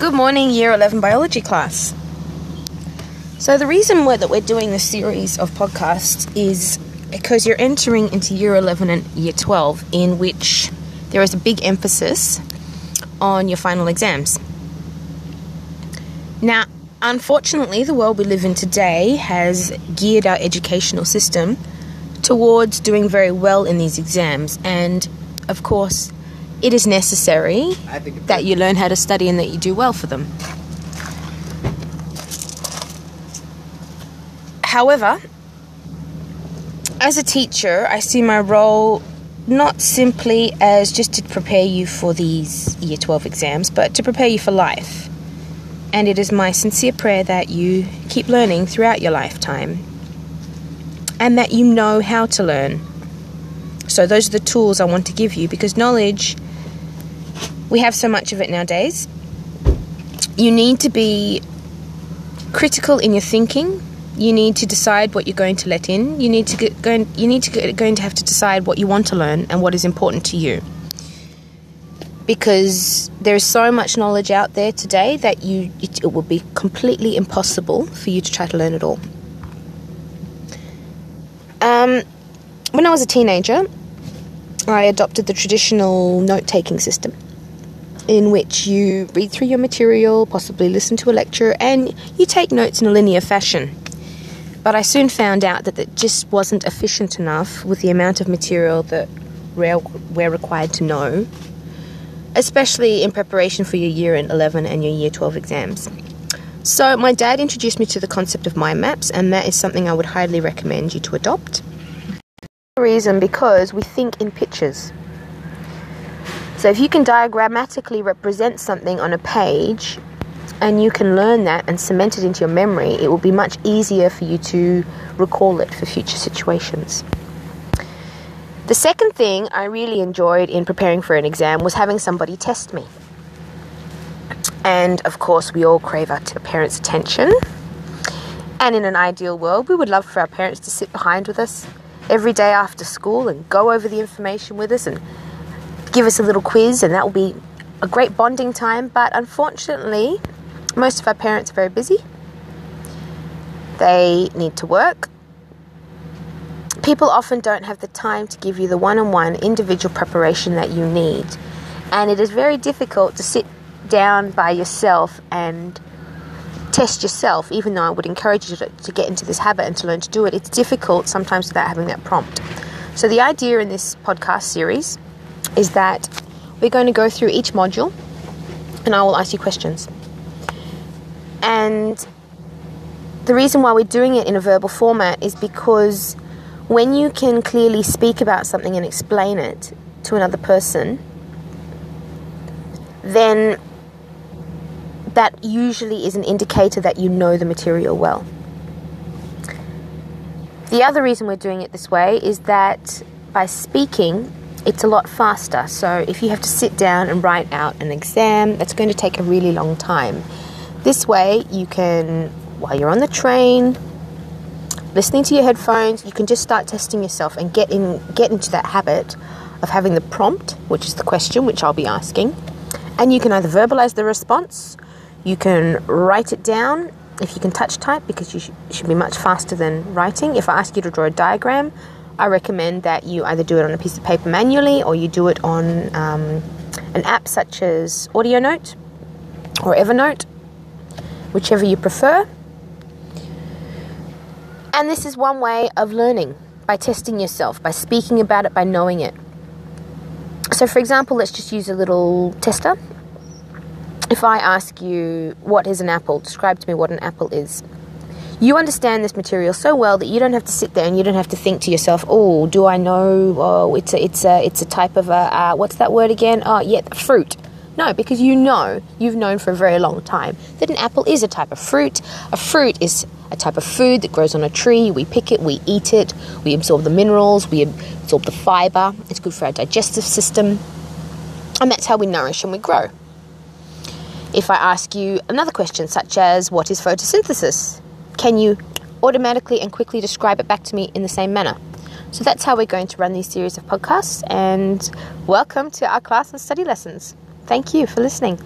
Good morning, Year 11 biology class. So, the reason that we're doing this series of podcasts is because you're entering into Year 11 and Year 12, in which there is a big emphasis on your final exams. Now, unfortunately, the world we live in today has geared our educational system towards doing very well in these exams, and of course, it is necessary that you learn how to study and that you do well for them. However, as a teacher, I see my role not simply as just to prepare you for these year 12 exams, but to prepare you for life. And it is my sincere prayer that you keep learning throughout your lifetime and that you know how to learn. So, those are the tools I want to give you because knowledge we have so much of it nowadays. You need to be critical in your thinking. You need to decide what you're going to let in. You need to get going. You need to get, going to have to decide what you want to learn and what is important to you. Because there is so much knowledge out there today that you it, it be completely impossible for you to try to learn it all. Um, when I was a teenager, I adopted the traditional note taking system in which you read through your material, possibly listen to a lecture, and you take notes in a linear fashion. But I soon found out that it just wasn't efficient enough with the amount of material that we're required to know, especially in preparation for your year 11 and your year 12 exams. So, my dad introduced me to the concept of mind maps, and that is something I would highly recommend you to adopt. The reason because we think in pictures. So if you can diagrammatically represent something on a page and you can learn that and cement it into your memory, it will be much easier for you to recall it for future situations. The second thing I really enjoyed in preparing for an exam was having somebody test me. And of course, we all crave our parents' attention. And in an ideal world, we would love for our parents to sit behind with us every day after school and go over the information with us and give us a little quiz, and that will be a great bonding time. But unfortunately, most of our parents are very busy. They need to work. People often don't have the time to give you the one on one individual preparation that you need. And it is very difficult to sit down by yourself and test yourself, even though I would encourage you to, to, get into this habit and to learn to do it. It's difficult sometimes without having that prompt. So, the idea in this podcast series is that we're going to go through each module and I will ask you questions. And the reason why we're doing it in a verbal format is because when you can clearly speak about something and explain it to another person, then that usually is an indicator that you know the material well. The other reason we're doing it this way is that by speaking, it's a lot faster. So if you have to sit down and write out an exam, that's going to take a really long time. This way, you can, while you're on the train, listening to your headphones, you can just start testing yourself and get in get into that habit of having the prompt, which is the question which I'll be asking, and you can either verbalize the response, you can write it down if you can touch type because you should be much faster than writing. If I ask you to draw a diagram, I recommend that you either do it on a piece of paper manually or you do it on um, an app such as AudioNote or Evernote, whichever you prefer. And this is one way of learning by testing yourself, by speaking about it, by knowing it. So, for example, let's just use a little tester. If I ask you, what is an apple? Describe to me what an apple is you understand this material so well that you don't have to sit there and you don't have to think to yourself, oh, do I know? Oh, it's a, it's a, it's a type of a, uh, what's that word again? Oh, yeah, fruit. No, because you know, you've known for a very long time that an apple is a type of fruit. A fruit is a type of food that grows on a tree. We pick it, we eat it, we absorb the minerals, we absorb the fiber. It's good for our digestive system. And that's how we nourish and we grow. If I ask you another question, such as what is photosynthesis? Can you automatically and quickly describe it back to me in the same manner? So that's how we're going to run these series of podcasts. And welcome to our class and study lessons. Thank you for listening.